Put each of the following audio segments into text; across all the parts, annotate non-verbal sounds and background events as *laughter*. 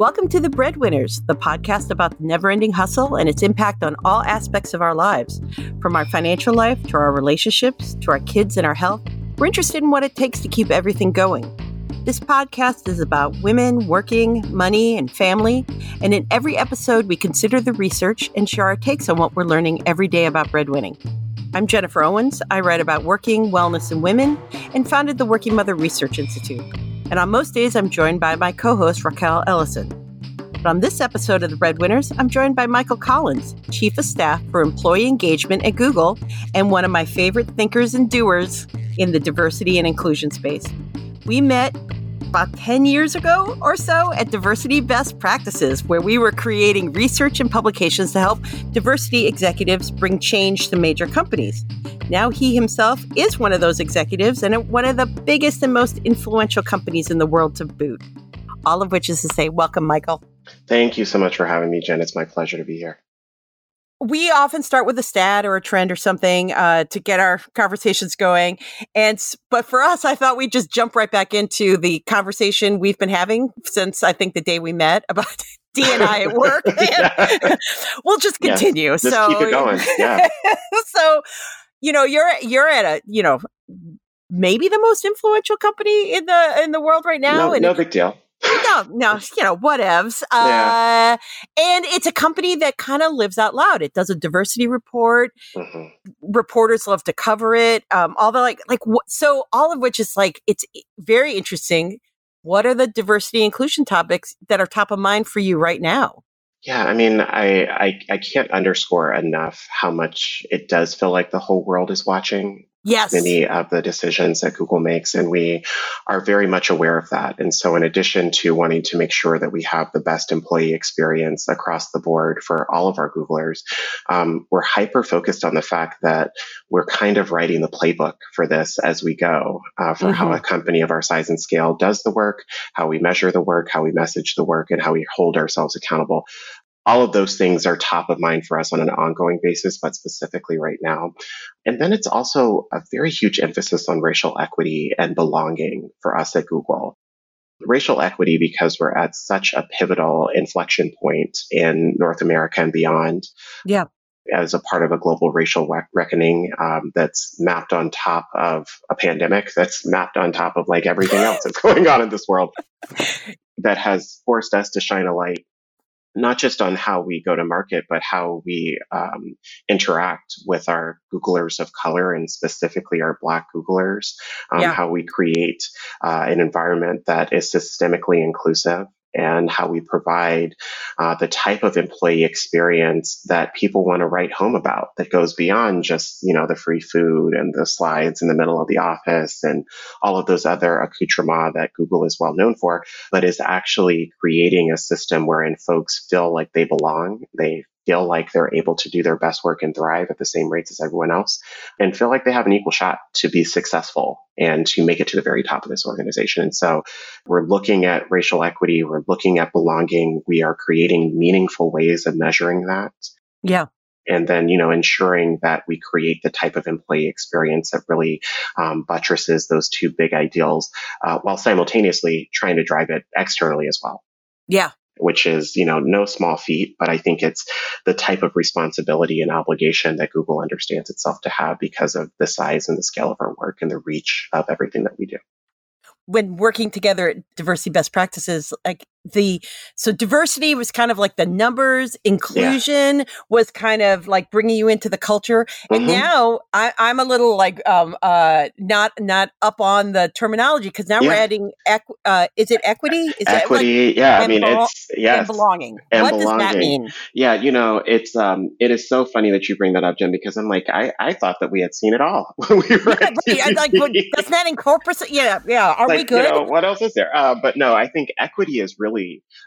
Welcome to The Breadwinners, the podcast about the never ending hustle and its impact on all aspects of our lives. From our financial life to our relationships to our kids and our health, we're interested in what it takes to keep everything going. This podcast is about women, working, money, and family. And in every episode, we consider the research and share our takes on what we're learning every day about breadwinning. I'm Jennifer Owens. I write about working, wellness, and women, and founded the Working Mother Research Institute. And on most days, I'm joined by my co host, Raquel Ellison. On this episode of The Breadwinners, I'm joined by Michael Collins, Chief of Staff for Employee Engagement at Google, and one of my favorite thinkers and doers in the diversity and inclusion space. We met about 10 years ago or so at Diversity Best Practices, where we were creating research and publications to help diversity executives bring change to major companies. Now he himself is one of those executives and one of the biggest and most influential companies in the world to boot. All of which is to say, welcome, Michael. Thank you so much for having me, Jen. It's my pleasure to be here we often start with a stat or a trend or something uh, to get our conversations going. And but for us, I thought we'd just jump right back into the conversation we've been having since I think the day we met about *laughs* D and I at work. *laughs* *laughs* we'll just continue. Yes, just so keep it going. Yeah. so you know you're you're at a you know maybe the most influential company in the in the world right now. No, no big deal no, no, you know, whatevs. Yeah. Uh, and it's a company that kind of lives out loud. It does a diversity report. Mm-hmm. Reporters love to cover it. Um, all the like, like, wh- so all of which is like, it's very interesting. What are the diversity inclusion topics that are top of mind for you right now? Yeah, I mean, I, I, I can't underscore enough how much it does feel like the whole world is watching yes. many of the decisions that Google makes. And we are very much aware of that. And so, in addition to wanting to make sure that we have the best employee experience across the board for all of our Googlers, um, we're hyper focused on the fact that we're kind of writing the playbook for this as we go uh, for mm-hmm. how a company of our size and scale does the work, how we measure the work, how we message the work, and how we hold ourselves accountable all of those things are top of mind for us on an ongoing basis, but specifically right now. And then it's also a very huge emphasis on racial equity and belonging for us at Google. Racial equity, because we're at such a pivotal inflection point in North America and beyond. Yeah. As a part of a global racial reckoning um, that's mapped on top of a pandemic, that's mapped on top of like everything else that's *laughs* going on in this world, *laughs* that has forced us to shine a light not just on how we go to market, but how we um, interact with our Googlers of color and specifically our Black Googlers, um, yeah. how we create uh, an environment that is systemically inclusive and how we provide uh, the type of employee experience that people want to write home about that goes beyond just you know the free food and the slides in the middle of the office and all of those other accoutrements that google is well known for but is actually creating a system wherein folks feel like they belong they feel like they're able to do their best work and thrive at the same rates as everyone else and feel like they have an equal shot to be successful and to make it to the very top of this organization. And so we're looking at racial equity, we're looking at belonging, we are creating meaningful ways of measuring that. Yeah. And then, you know, ensuring that we create the type of employee experience that really um, buttresses those two big ideals uh, while simultaneously trying to drive it externally as well. Yeah, which is, you know, no small feat, but I think it's the type of responsibility and obligation that Google understands itself to have because of the size and the scale of our work and the reach of everything that we do. When working together at diversity best practices, like the so diversity was kind of like the numbers inclusion yeah. was kind of like bringing you into the culture and mm-hmm. now I, am a little like um uh not not up on the terminology because now yeah. we're adding equ- uh is it equity is equity like, yeah i mean belo- it's yeah belonging and what belonging. does that mean yeah you know it's um it is so funny that you bring that up jen because i'm like i i thought that we had seen it all *laughs* when we were yeah, right. like doesn't that incorporate yeah yeah are like, we good you know, what else is there uh, but no i think equity is really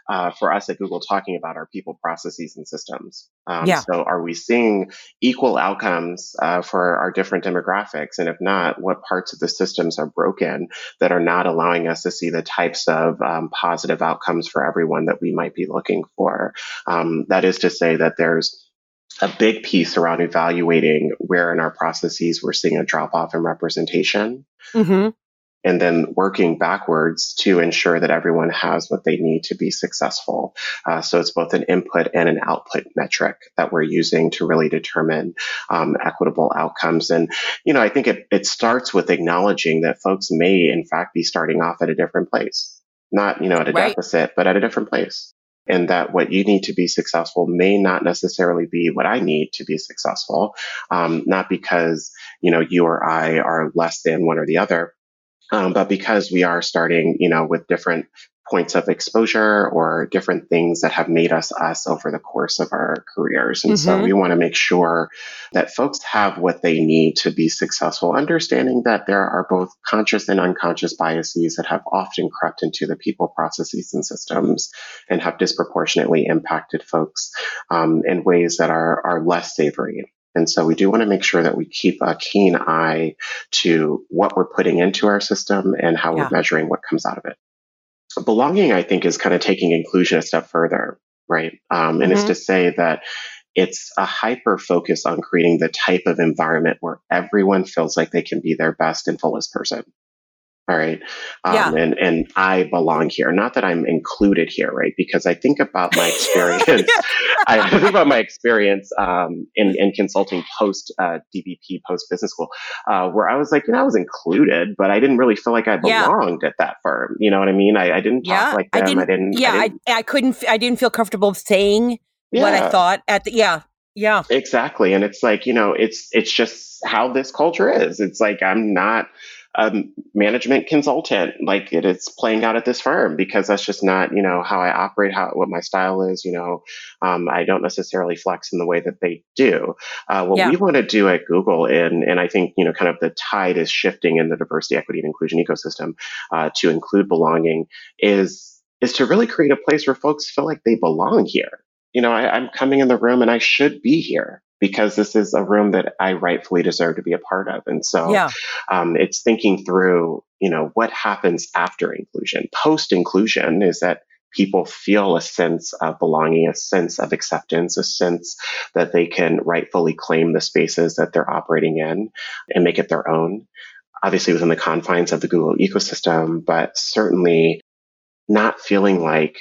uh, for us at Google talking about our people, processes, and systems. Um, yeah. So, are we seeing equal outcomes uh, for our different demographics? And if not, what parts of the systems are broken that are not allowing us to see the types of um, positive outcomes for everyone that we might be looking for? Um, that is to say, that there's a big piece around evaluating where in our processes we're seeing a drop off in representation. Mm-hmm and then working backwards to ensure that everyone has what they need to be successful. Uh, so it's both an input and an output metric that we're using to really determine um, equitable outcomes. And, you know, I think it, it starts with acknowledging that folks may, in fact, be starting off at a different place, not, you know, at a right. deficit, but at a different place and that what you need to be successful may not necessarily be what I need to be successful. Um, not because, you know, you or I are less than one or the other, um, but because we are starting, you know, with different points of exposure or different things that have made us us over the course of our careers. And mm-hmm. so we want to make sure that folks have what they need to be successful, understanding that there are both conscious and unconscious biases that have often crept into the people processes and systems and have disproportionately impacted folks um, in ways that are, are less savory. And so we do want to make sure that we keep a keen eye to what we're putting into our system and how yeah. we're measuring what comes out of it. Belonging, I think, is kind of taking inclusion a step further, right? Um, and mm-hmm. it's to say that it's a hyper focus on creating the type of environment where everyone feels like they can be their best and fullest person. All right. Um, yeah. and, and I belong here. Not that I'm included here, right? Because I think about my *laughs* experience. I think about my experience, um, in, in consulting post, uh, DBP, post business school, uh, where I was like, you know, I was included, but I didn't really feel like I belonged yeah. at that firm. You know what I mean? I, I didn't talk yeah, like them. I didn't, I didn't yeah, I, didn't, I, I, couldn't, I didn't feel comfortable saying yeah. what I thought at the, yeah. Yeah. Exactly. And it's like, you know, it's, it's just how this culture is. It's like, I'm not, a management consultant like it is playing out at this firm because that's just not you know how i operate how what my style is you know um, i don't necessarily flex in the way that they do. Uh, what yeah. we want to do at google and and i think you know kind of the tide is shifting in the diversity equity and inclusion ecosystem uh, to include belonging is is to really create a place where folks feel like they belong here. You know I, i'm coming in the room and i should be here because this is a room that I rightfully deserve to be a part of. And so yeah. um, it's thinking through, you know, what happens after inclusion. Post inclusion is that people feel a sense of belonging, a sense of acceptance, a sense that they can rightfully claim the spaces that they're operating in and make it their own. Obviously, within the confines of the Google ecosystem, but certainly not feeling like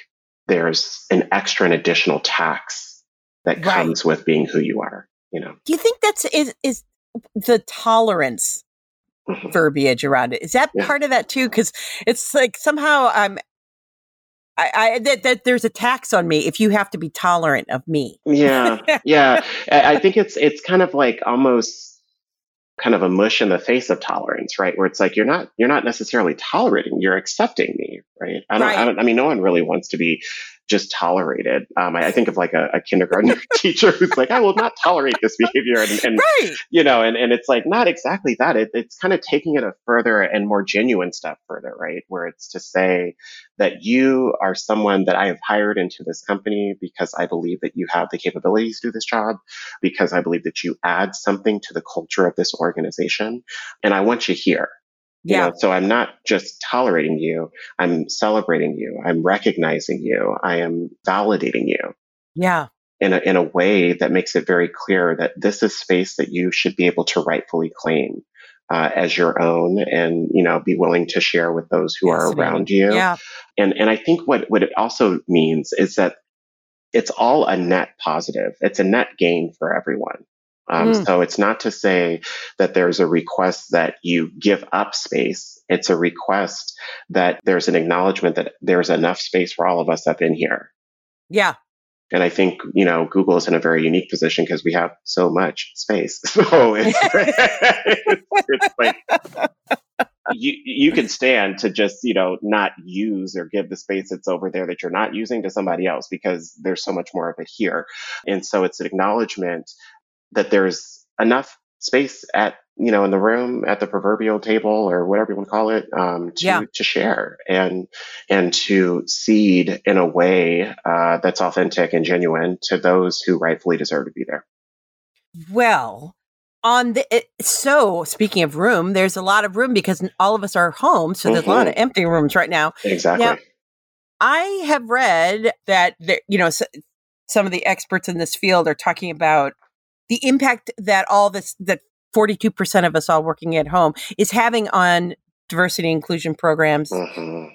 there's an extra and additional tax that comes with being who you are you know do you think that's is is the tolerance mm-hmm. verbiage around it is that yeah. part of that too because it's like somehow i'm I, I that, that there's a tax on me if you have to be tolerant of me. Yeah, *laughs* yeah. I think it's it's kind of like almost kind of a mush in the face of tolerance, right? Where it's like you're not you're not necessarily tolerating, you're accepting me, right? I don't, right. I, don't I mean, no one really wants to be just tolerated. Um, I, I, think of like a, a kindergarten *laughs* teacher who's like, I will not tolerate this behavior. And, and right. you know, and, and it's like not exactly that. It, it's kind of taking it a further and more genuine step further, right? Where it's to say that you are someone that I have hired into this company because I believe that you have the capabilities to do this job, because I believe that you add something to the culture of this organization. And I want you here. Yeah. You know, so I'm not just tolerating you. I'm celebrating you. I'm recognizing you. I am validating you. Yeah. In a, in a way that makes it very clear that this is space that you should be able to rightfully claim uh, as your own and, you know, be willing to share with those who yes, are around you. Yeah. And, and I think what, what it also means is that it's all a net positive. It's a net gain for everyone. Um, mm. So it's not to say that there's a request that you give up space. It's a request that there's an acknowledgement that there's enough space for all of us up in here. Yeah. And I think, you know, Google is in a very unique position because we have so much space. *laughs* So it's, it's, like, you you can stand to just you know not use or give the space that's over there that you're not using to somebody else because there's so much more of it here and so it's an acknowledgement that there's enough space at you know in the room at the proverbial table or whatever you want to call it um, to yeah. to share and and to cede in a way uh, that's authentic and genuine to those who rightfully deserve to be there. Well, on the it, so speaking of room, there's a lot of room because all of us are home, so mm-hmm. there's a lot of mm-hmm. empty rooms right now. Exactly. Now, I have read that there, you know some of the experts in this field are talking about the impact that all this that 42% of us all working at home is having on diversity inclusion programs. Mm-hmm.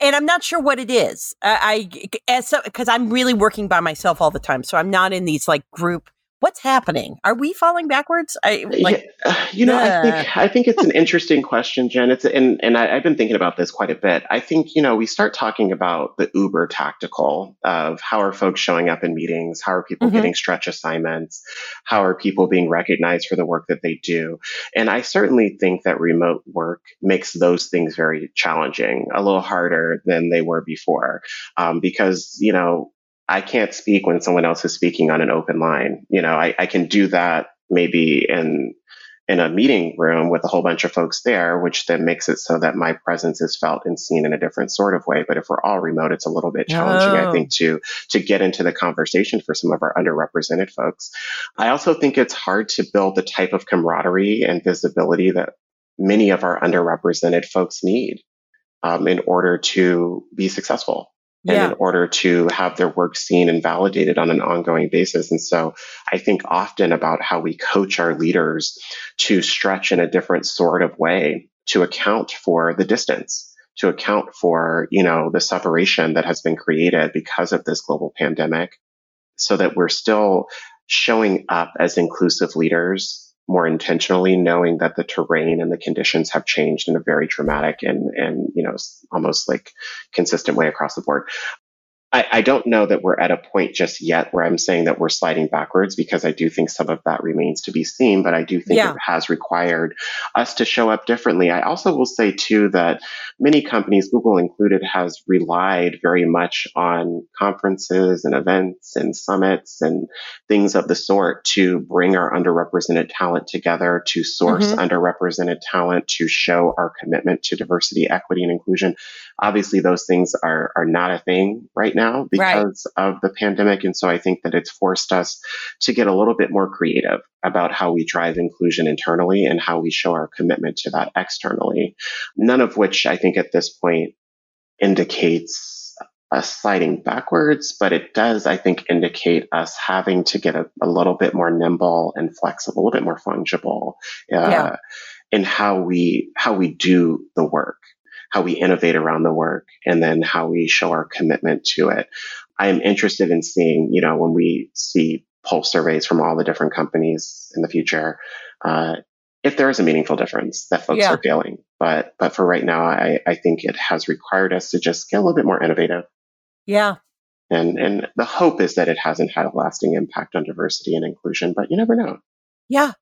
And I'm not sure what it is. I, I as because I'm really working by myself all the time, so I'm not in these like group what's happening? Are we falling backwards? I like, yeah, you know, I think I think it's an *laughs* interesting question, Jen. It's and and I, have been thinking about this quite a bit. I think you know we start talking about the uber tactical of how are folks showing up in meetings, how are people mm-hmm. getting stretch assignments, how are people being recognized for the work that they do, and I certainly think that remote work makes those things very challenging, a little harder than they were before, um, because you know I can't speak when someone else is speaking on an open line. You know, I, I can do that maybe in in a meeting room with a whole bunch of folks there, which then makes it so that my presence is felt and seen in a different sort of way. But if we're all remote, it's a little bit challenging, oh. I think, to to get into the conversation for some of our underrepresented folks. I also think it's hard to build the type of camaraderie and visibility that many of our underrepresented folks need um, in order to be successful yeah. and in order to have their work seen and validated on an ongoing basis. And so I think often about how we coach our leaders to stretch in a different sort of way to account for the distance, to account for, you know, the separation that has been created because of this global pandemic so that we're still showing up as inclusive leaders more intentionally, knowing that the terrain and the conditions have changed in a very dramatic and, and, you know, almost like consistent way across the board. I, I, don't know that we're at a point just yet where I'm saying that we're sliding backwards because I do think some of that remains to be seen, but I do think yeah. it has required us to show up differently. I also will say too that many companies, Google included, has relied very much on conferences and events and summits and things of the sort to bring our underrepresented talent together, to source mm-hmm. underrepresented talent, to show our commitment to diversity, equity, and inclusion. Obviously, those things are, are not a thing right now because right. of the pandemic. And so I think that it's forced us to get a little bit more creative about how we drive inclusion internally and how we show our commitment to that externally. None of which I think at this point indicates us sliding backwards, but it does, I think, indicate us having to get a, a little bit more nimble and flexible, a little bit more fungible uh, yeah. in how we how we do the work how we innovate around the work, and then how we show our commitment to it. I am interested in seeing, you know, when we see pulse surveys from all the different companies in the future, uh, if there is a meaningful difference that folks yeah. are feeling. But but for right now, I, I think it has required us to just get a little bit more innovative. Yeah. And and the hope is that it hasn't had a lasting impact on diversity and inclusion, but you never know. Yeah.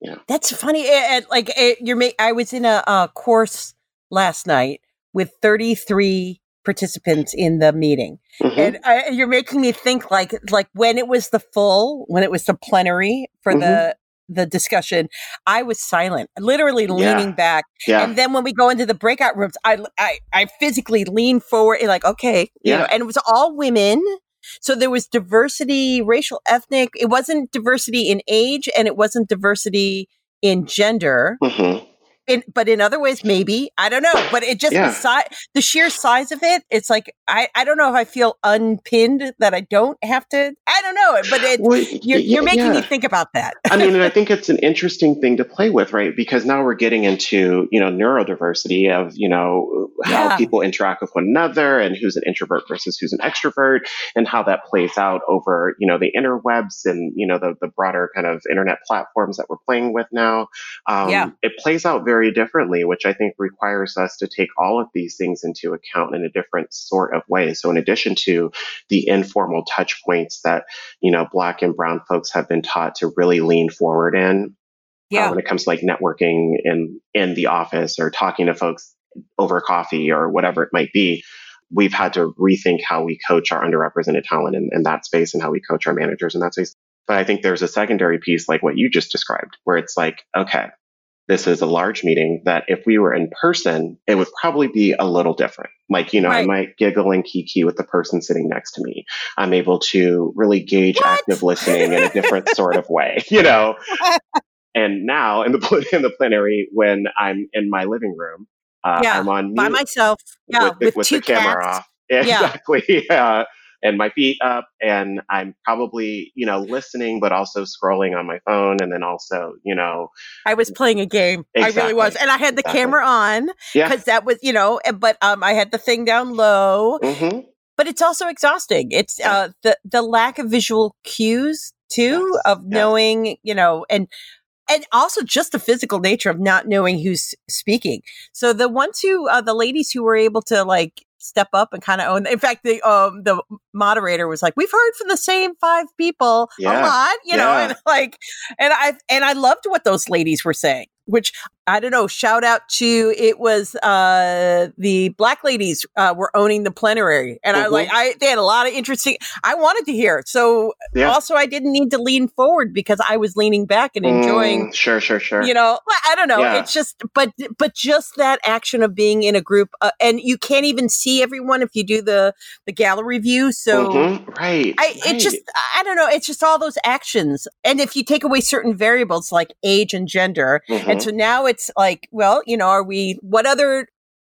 Yeah. That's funny. It, it, like it, you're. I was in a, a course last night with 33 participants in the meeting. Mm-hmm. And I, you're making me think like like when it was the full, when it was the plenary for mm-hmm. the the discussion, I was silent, literally leaning yeah. back. Yeah. And then when we go into the breakout rooms, I I, I physically lean forward, like okay, you yeah. know, and it was all women. So there was diversity, racial, ethnic. It wasn't diversity in age, and it wasn't diversity in gender. Mm-hmm in, but in other ways, maybe I don't know. But it just yeah. the, si- the sheer size of it, it's like I, I don't know if I feel unpinned that I don't have to. I don't know, but it, well, you're, you're, making yeah. me think about that. I mean, and I think it's an interesting thing to play with, right? Because now we're getting into you know neurodiversity of you know how yeah. people interact with one another and who's an introvert versus who's an extrovert, and how that plays out over you know the interwebs and you know the the broader kind of internet platforms that we're playing with now. Um, yeah, it plays out very very differently, which I think requires us to take all of these things into account in a different sort of way. So in addition to the informal touch points that, you know, black and brown folks have been taught to really lean forward in, uh, yeah. Uh, when it comes to like networking in, in the office or talking to folks over coffee or whatever it might be, we've had to rethink how we coach our underrepresented talent in, in that space and how we coach our managers in that space. But I think there's a secondary piece like what you just described, where it's like, okay, this is a large meeting that if we were in person, it would probably be a little different. Like, you know, right. I might giggle and kiki with the person sitting next to me. I'm able to really gauge what? active listening in a different sort of way, *laughs* you know? *laughs* and now in the, in the plenary, when I'm in my living room, uh, yeah, I'm on by myself. Yeah, with, the, with, with the camera cats. off. *laughs* Yeah, Exactly. Yeah. And my feet up and I'm probably, you know, listening, but also scrolling on my phone. And then also, you know, I was playing a game. Exactly. I really was. And I had the Exactly. camera on yeah. because that was, you know, but um, I had the thing down low. hmm But it's also exhausting. It's uh, the, the lack of visual cues too Yes. of Yes. knowing, you know, and and also just the physical nature of not knowing who's speaking. So the ones who, uh, the ladies who were able to like step up and kind of own. In fact, the um the moderator was like, "We've heard from the same five people a Yeah. lot," you know, and like, and I and I loved what those ladies were saying. Which I don't know. Shout out to it was uh the black ladies uh, were owning the plenary, and I Mhm. like I they had a lot of interesting. I wanted to hear. So Yeah. also, I didn't need to lean forward because I was leaning back and enjoying Mm, sure, sure, sure. you know i don't know Yeah. it's just but but just that action of being in a group uh, and you can't even see everyone if you do the the gallery view so Mhm. Right. I, it right. just i don't know it's just all those actions and if you take away certain variables like age and gender Mhm. and so now it's like well you know are we what other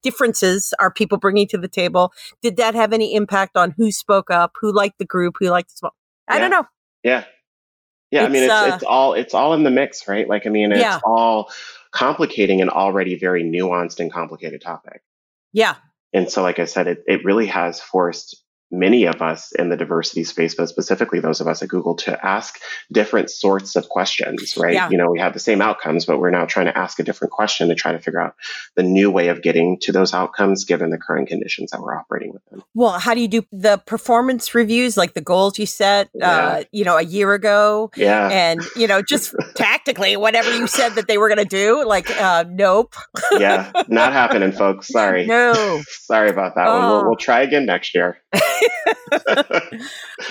differences are people bringing to the table did that have any impact on who spoke up who liked the group who liked the small i don't know Yeah. Yeah, I mean It's, it's uh, it's all it's all in the mix, right? Like I mean it's Yeah. all complicating an already very nuanced and complicated topic. yeah And so like I said, it, it really has forced many of us in the diversity space, but specifically those of us at Google to ask different sorts of questions, right? Yeah. You know, we have the same outcomes, but we're now trying to ask a different question to try to figure out the new way of getting to those outcomes given the current conditions that we're operating within. Well, how do you do the performance reviews, like the goals you set, uh, you know, a year ago? Yeah. And, you know, just tactically, whatever you said that they were going to do, like, uh, nope. yeah. Not happening, folks. Sorry. *laughs* No. *laughs* Sorry about that one. Oh. We'll, we'll try again next year. *laughs* *laughs*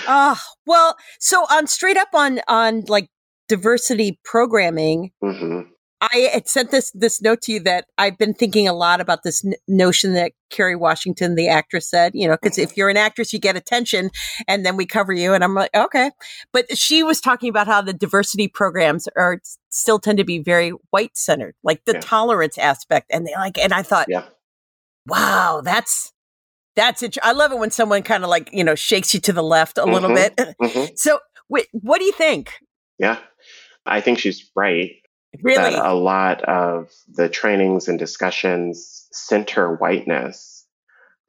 Ah, well, so on straight up on, on like diversity programming, hmm I had sent this, this note to you that I've been thinking a lot about this n- notion that Kerry Washington, the actress said, you know, because if you're an actress, you get attention and then we cover you. And I'm like, okay. But she was talking about how the diversity programs are still tend to be very white centered, like the Yeah. tolerance aspect. And they like, and I thought, Yeah. wow, that's, that's it. I love it when someone kind of like, you know, shakes you to the left a little Mhm. bit. *laughs* hmm So wait, what do you think? Yeah. I think she's right. Really? that a lot of the trainings and discussions center whiteness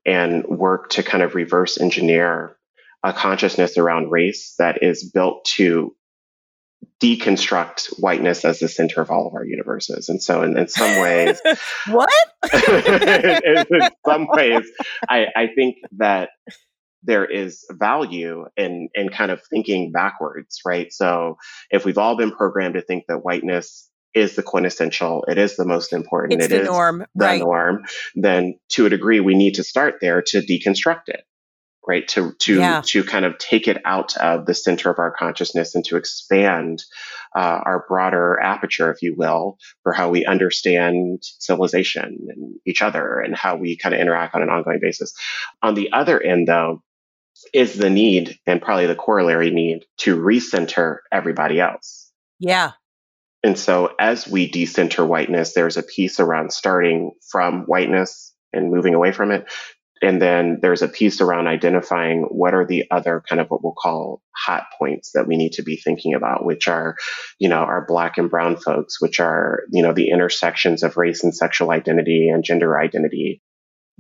and work to kind of reverse engineer a consciousness around race that is built to deconstruct whiteness as the center of all of our universes. And so, in, in some ways, *laughs* what? in, *laughs* in some ways, I, I think that there is value in in kind of thinking backwards, right? So if we've all been programmed to think that whiteness is the quintessential, it is the most important, It's it the is norm, the right? norm, then to a degree we need to start there to deconstruct it. Right. To to Yeah. to kind of take it out of the center of our consciousness and to expand uh, our broader aperture, if you will, for how we understand civilization and each other and how we kind of interact on an ongoing basis. On the other end, though, is the need and probably the corollary need to recenter everybody else. Yeah. And so as we decenter whiteness, there's a piece around starting from whiteness and moving away from it. And then there's a piece around identifying what are the other kind of what we'll call hot points that we need to be thinking about, which are, you know, our black and brown folks, which are, you know, the intersections of race and sexual identity and gender identity,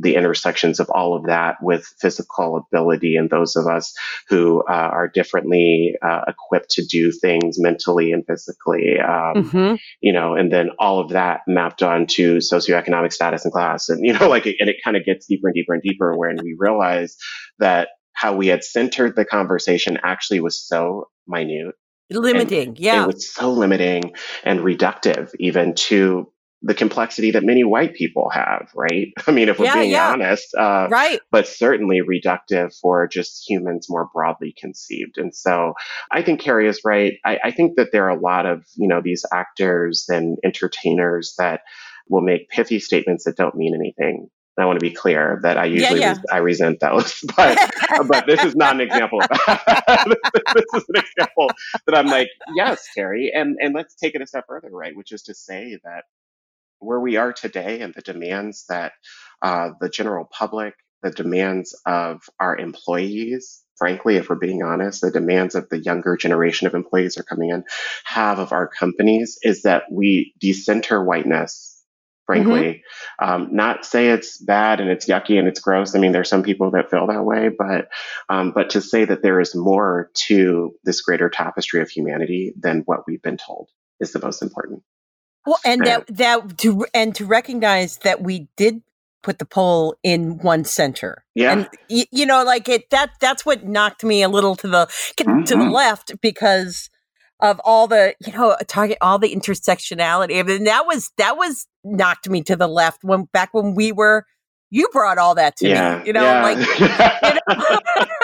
the intersections of all of that with physical ability and those of us who uh, are differently uh, equipped to do things mentally and physically. Um, hmm you know, and then all of that mapped onto socioeconomic status and class. And, you know, *laughs* like, and it kind of gets deeper and deeper and deeper when we realize that how we had centered the conversation actually was so minute. Limiting. Yeah. It was so limiting and reductive even to the complexity that many white people have, right? *laughs* I mean, if we're Yeah, being yeah. honest, uh, right. but certainly reductive for just humans more broadly conceived. And so I think Kerry is right. I, I think that there are a lot of, you know, these actors and entertainers that will make pithy statements that don't mean anything. I want to be clear that I usually yeah. res- I resent those, *laughs* but but this is not an example of that. *laughs* this is an example that I'm like, yes, Kerry, and and let's take it a step further, right? Which is to say that where we are today and the demands that uh, the general public, the demands of our employees, frankly, if we're being honest, the demands of the younger generation of employees are coming in have of our companies is that we decenter whiteness frankly. Mm-hmm. Um, not say it's bad and it's yucky and it's gross. I mean, there's some people that feel that way, but um, but to say that there is more to this greater tapestry of humanity than what we've been told is the most important. Well, and that that to and to recognize that we did put the poll in one center. Yeah. And you, you know, like it that that's what knocked me a little to the mm-hmm. to the mm-hmm. left because of all the, you know, target all the intersectionality. I mean, that was that was knocked me to the left when back when we were you brought all that to yeah, me. You know, yeah. like *laughs* you know? *laughs*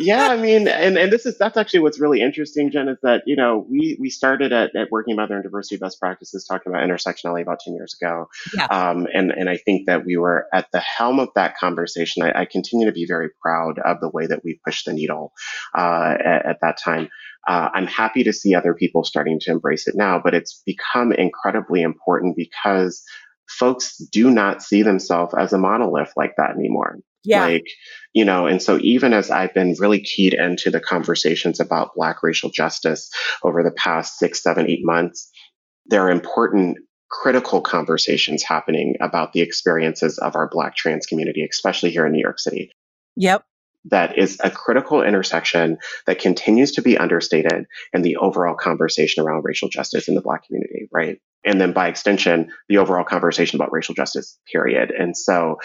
Yeah, I mean, and, and this is that's actually what's really interesting, Jen, is that, you know, we we started at, at Working Mother and Diversity Best Practices talking about intersectionality about 10 years ago. Yeah. Um, and, and I think that we were at the helm of that conversation. I, I continue to be very proud of the way that we pushed the needle uh, at, at that time. Uh, I'm happy to see other people starting to embrace it now, but it's become incredibly important because folks do not see themselves as a monolith like that anymore. Yeah. Like, you know, and so even as I've been really keyed into the conversations about Black racial justice over the past six, seven, eight months, there are important critical conversations happening about the experiences of our Black trans community, especially here in New York City. Yep that is a critical intersection that continues to be understated in the overall conversation around racial justice in the Black community, right? And then by extension, the overall conversation about racial justice, period. And so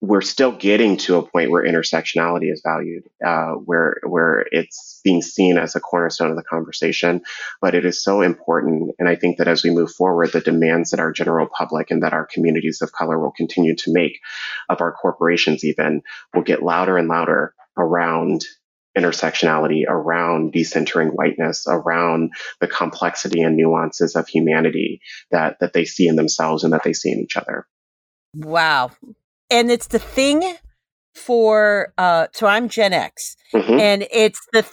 we're still getting to a point where intersectionality is valued, uh, where where it's being seen as a cornerstone of the conversation. But it is so important, and I think that as we move forward, the demands that our general public and that our communities of color will continue to make of our corporations, even, will get louder and louder around intersectionality, around decentering whiteness, around the complexity and nuances of humanity that that they see in themselves and that they see in each other. Wow and it's the thing for uh so I'm Gen X mm-hmm. and it's the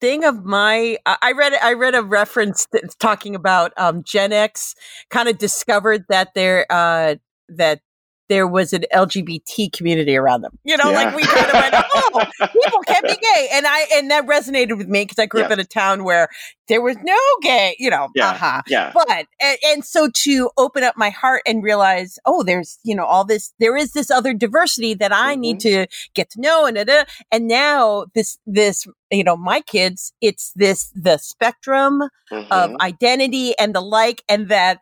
thing of my I read I read a reference that's talking about um Gen X kind of discovered that they're uh that there was an LGBT community around them. You know, yeah. like we kind of went, *laughs* oh, people can be gay, and I and that resonated with me because I grew yeah. up in a town where there was no gay. You know, yeah, uh-huh. yeah. But and, and so to open up my heart and realize, oh, there's you know all this, there is this other diversity that I mm-hmm. need to get to know, and and now this this you know my kids, it's this the spectrum mm-hmm. of identity and the like, and that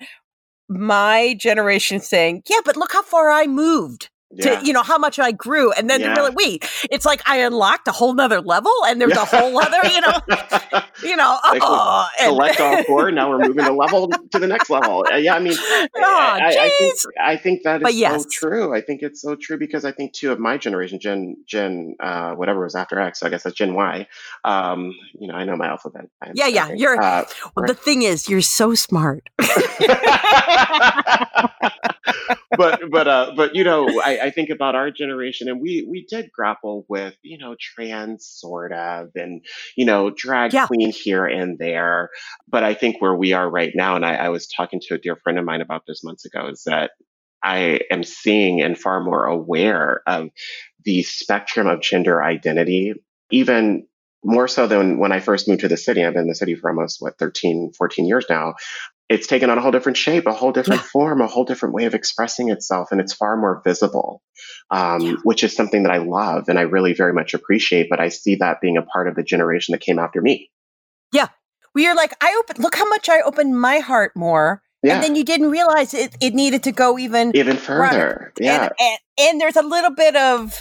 my generation saying, yeah, but look how far I moved. Yeah. To, you know how much I grew, and then yeah. really wait, it's like I unlocked a whole nother level, and there's a whole other, you know, *laughs* you know, like oh, select all four. Now we're moving a level to the next level. Uh, yeah, I mean, *laughs* oh, I, I, think I think that is yes. so true. I think it's so true because I think too of my generation, Gen Gen uh, whatever was after X, so I guess that's Gen Y. Um, you know, I know my alphabet. I'm yeah, yeah, you're. Uh, well, right. the thing is, you're so smart. *laughs* but but uh but you know I, I think about our generation and we we did grapple with you know trans sort of and you know drag yeah. queen here and there but i think where we are right now and I, I was talking to a dear friend of mine about this months ago is that i am seeing and far more aware of the spectrum of gender identity even more so than when I first moved to the city. I've been in the city for almost, what, 13, 14 years now it's taken on a whole different shape, a whole different yeah. form, a whole different way of expressing itself, and it's far more visible, um, yeah. which is something that I love and I really very much appreciate. But I see that being a part of the generation that came after me. Yeah, we are like, I open. Look how much I opened my heart more. Yeah. And then you didn't realize it, it needed to go even even further. Yeah. And, and, and there's a little bit of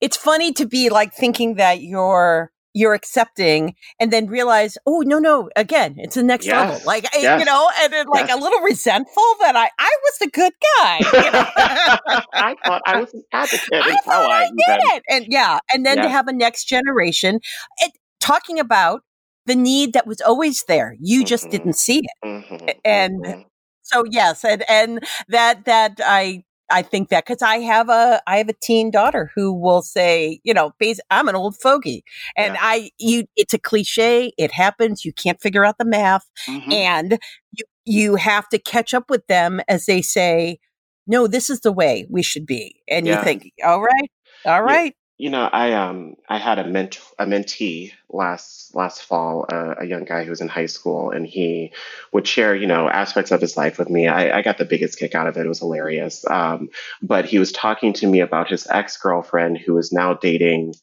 it's funny to be like thinking that you're you're accepting and then realize, oh no, no, again, it's the next yes. level. Like yes. you know, and then like yes. a little resentful that I I was the good guy. You know? *laughs* I thought I was an *laughs* advocate. I thought I, I did it. And yeah, and then to have a next generation it, talking about the need that was always there. You just mm-hmm. didn't see it. Mm-hmm. And mm-hmm. so yes, and and that that I I think that because I have a I have a teen daughter who will say, you know, I'm an old fogey, and yeah. I you it's a cliche. It happens. You can't figure out the math, mm-hmm. and you you have to catch up with them as they say, no, this is the way we should be, and yeah. you think, all right, all right. You know, I um I had a ment a mentee last last fall, uh, a young guy who was in high school, and he would share you know aspects of his life with me. I, I got the biggest kick out of it; it was hilarious. Um, but he was talking to me about his ex girlfriend who is now dating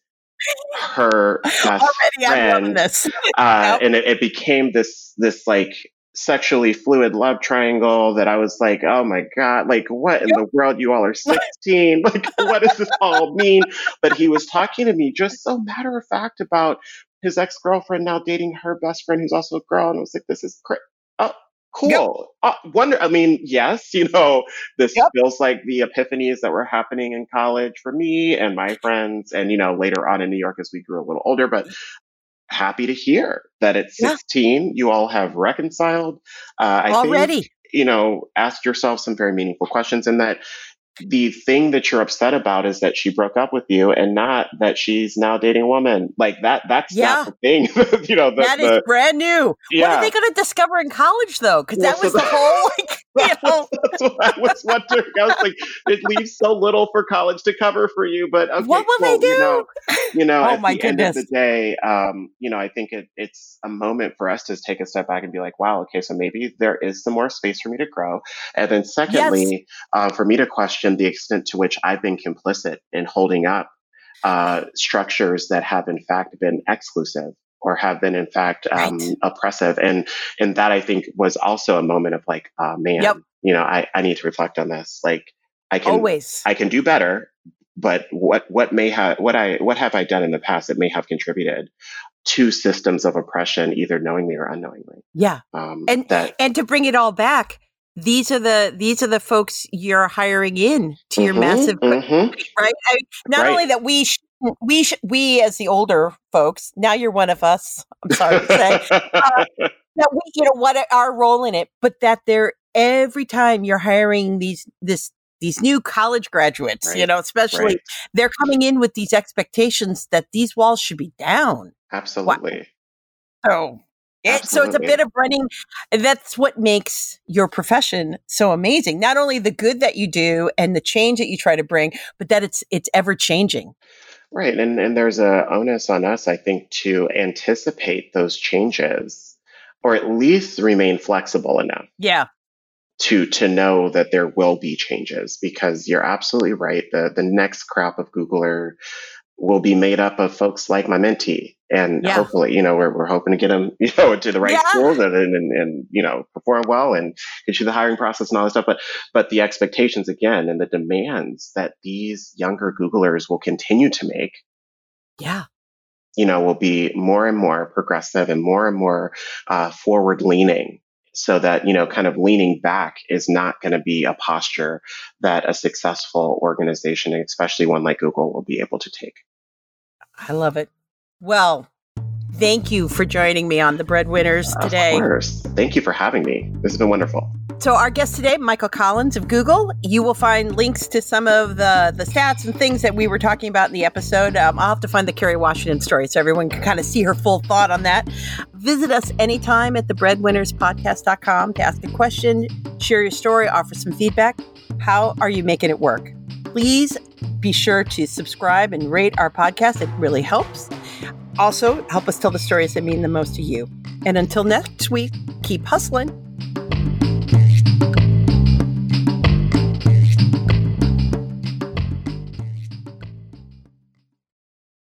her best Already, friend, *laughs* uh, and it, it became this this like sexually fluid love triangle that I was like, oh my god, like what in Yep. the world? You all are sixteen. Like what does this all *laughs* mean? But he was talking to me just so matter of fact about his ex girlfriend now dating her best friend who's also a girl, and I was like, this is great. Oh, Yep. cool. Uh, wonder. I mean, yes, you know, this Yep. feels like the epiphanies that were happening in college for me and my friends, and you know, later on in New York as we grew a little older. But happy to hear that at Yeah. 16 you all have reconciled. Uh, I think you know asked yourself some very meaningful questions, and that the thing that you're upset about is that she broke up with you, and not that she's now dating a woman. Like that. That's Yeah. not the thing. *laughs* you know, the, That is the brand new. What are they going to discover in college, though? Because Well, that was the the- whole, *laughs* like, *laughs* you know, That's what I was wondering. I was like, it leaves so little for college to cover for you, but okay, what will cool. they do? You know, you know, Oh, at the end of the day, um, you know, I think it, it's a moment for us to take a step back and be like, wow, okay, so maybe there is some more space for me to grow. And then secondly, uh, for me to question the extent to which I've been complicit in holding up uh, structures that have in fact been exclusive or have been in fact um, Right. oppressive. And, and that I think was also a moment of like, uh, man, Yep. you know, I, I need to reflect on this. Like I can, Always. I can do better, but what what may have what I what have I done in the past that may have contributed to systems of oppression, either knowingly or unknowingly? yeah. Um, And- that And to bring it all back, these are the these are the folks you're hiring in to your Mhm, massive mhm. right? I, not Right. only that we sh- we sh- we as the older folks, now you're one of us. I'm sorry to say *laughs* that we you know what our role in it, but that they're every time you're hiring these this these new college graduates, you know, especially right. they're coming in with these expectations that these walls should be down. Absolutely. So, it, so it's a bit of running. That's what makes your profession so amazing. Not only the good that you do and the change that you try to bring, but that it's it's ever changing. Right. And and there's a onus on us, I think, to anticipate those changes or at least remain flexible enough Yeah, to to know that there will be changes because you're absolutely right. The the next crop of Googler will be made up of folks like my mentee. And Yeah. hopefully, you know, we're, we're hoping to get them, *laughs* you know, to the right Yeah. schools and, and, and, and, you know, perform well and get through the hiring process and all that stuff. But, but the expectations again and the demands that these younger Googlers will continue to make yeah, you know, will be more and more progressive and more and more uh, forward leaning so that, you know, kind of leaning back is not going to be a posture that a successful organization, especially one like Google, will be able to take. I love it. Well, thank you for joining me on the Breadwinners today. Of course. Thank you for having me. This has been wonderful. So our guest today, Michael Collins of Google. You will find links to some of the the stats and things that we were talking about in the episode. Um, I'll have to find the Kerry Washington story so everyone can kind of see her full thought on that. Visit us anytime at the breadwinnerspodcast.com to ask a question, share your story, offer some feedback. How are you making it work? Please be sure to subscribe and rate our podcast. It really helps. Also, help us tell the stories that mean the most to you. And until next week, keep hustling.